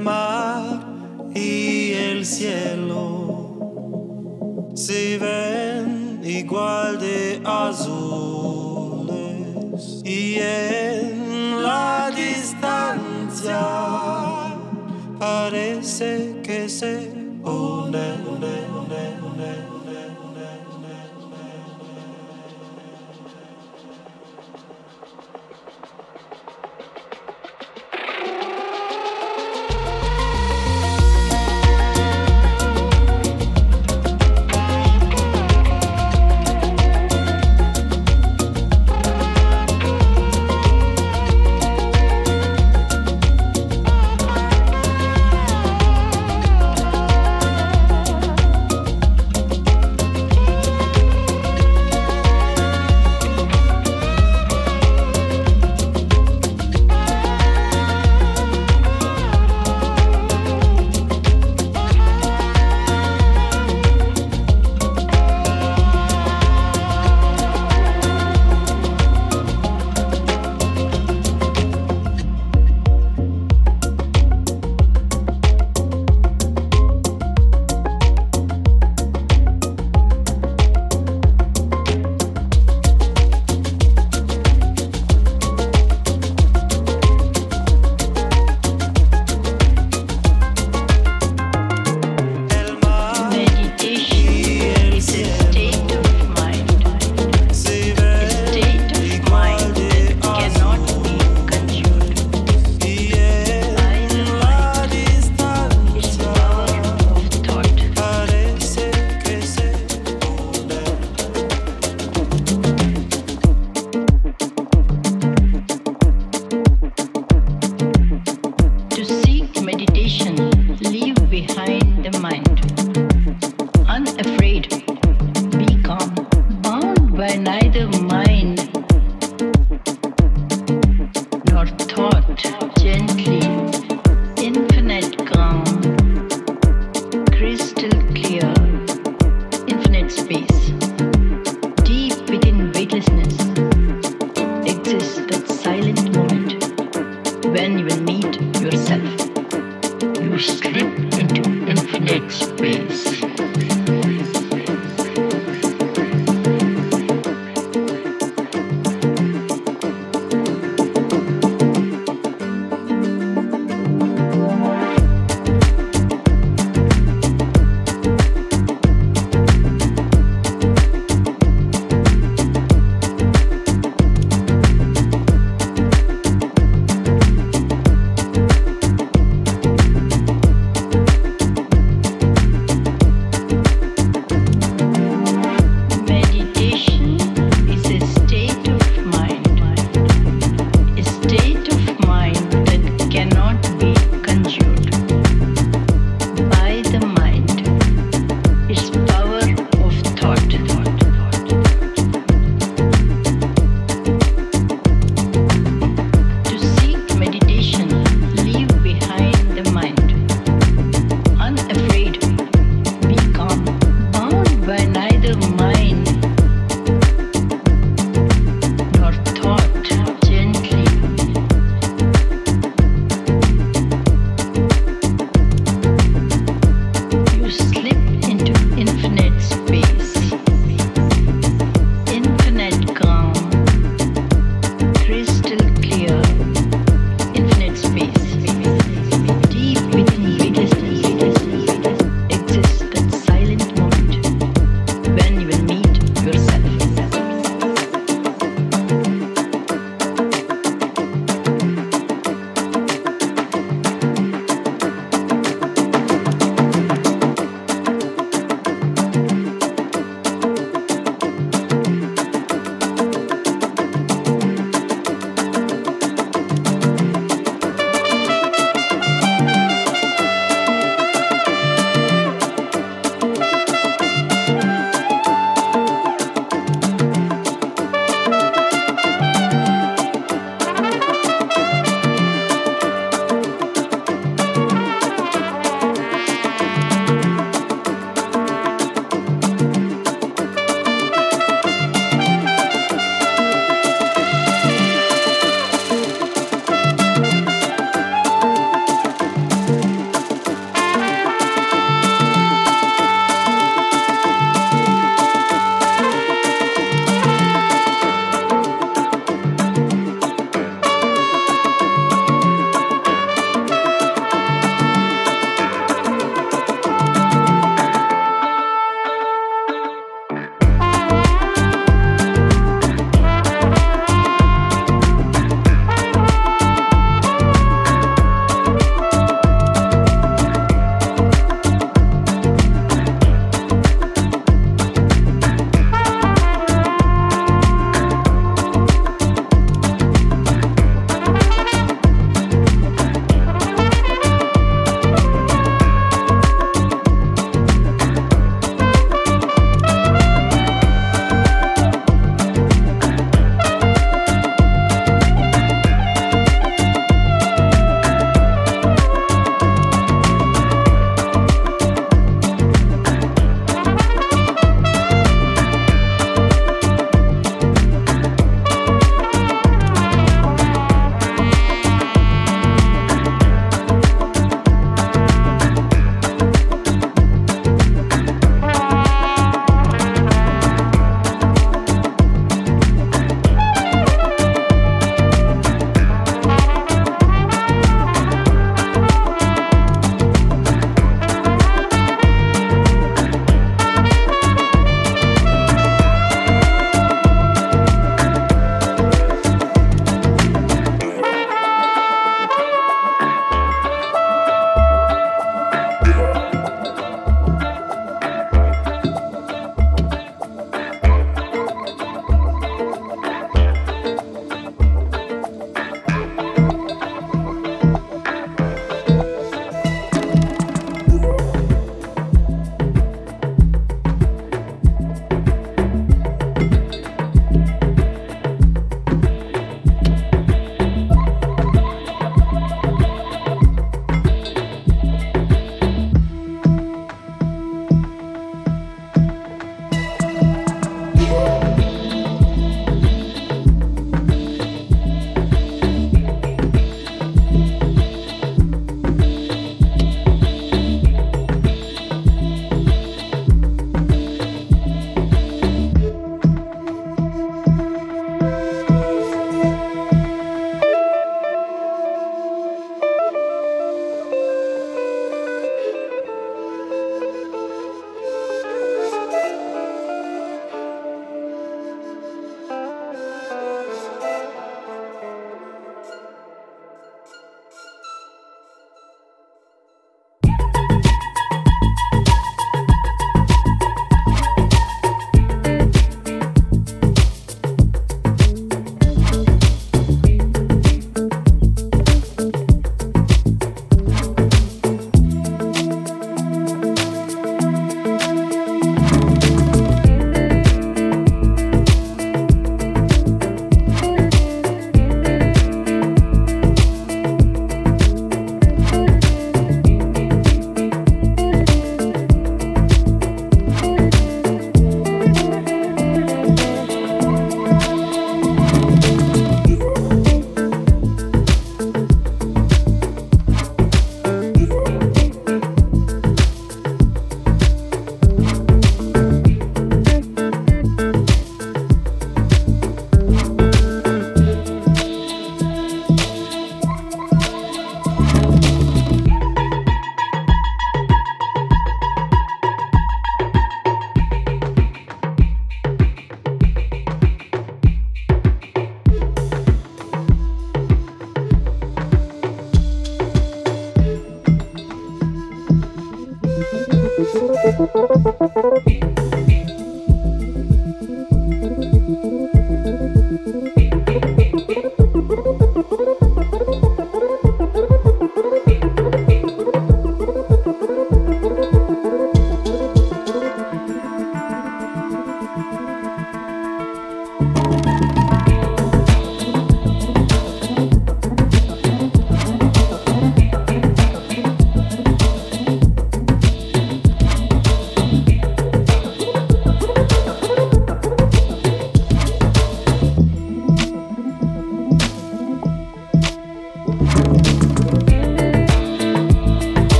mar y el cielo. Se ven igual de azules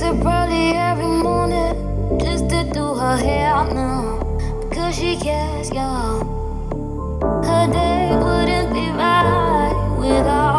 wakes up early every morning just to do her hair now because she cares, y'all. Her day wouldn't be right without.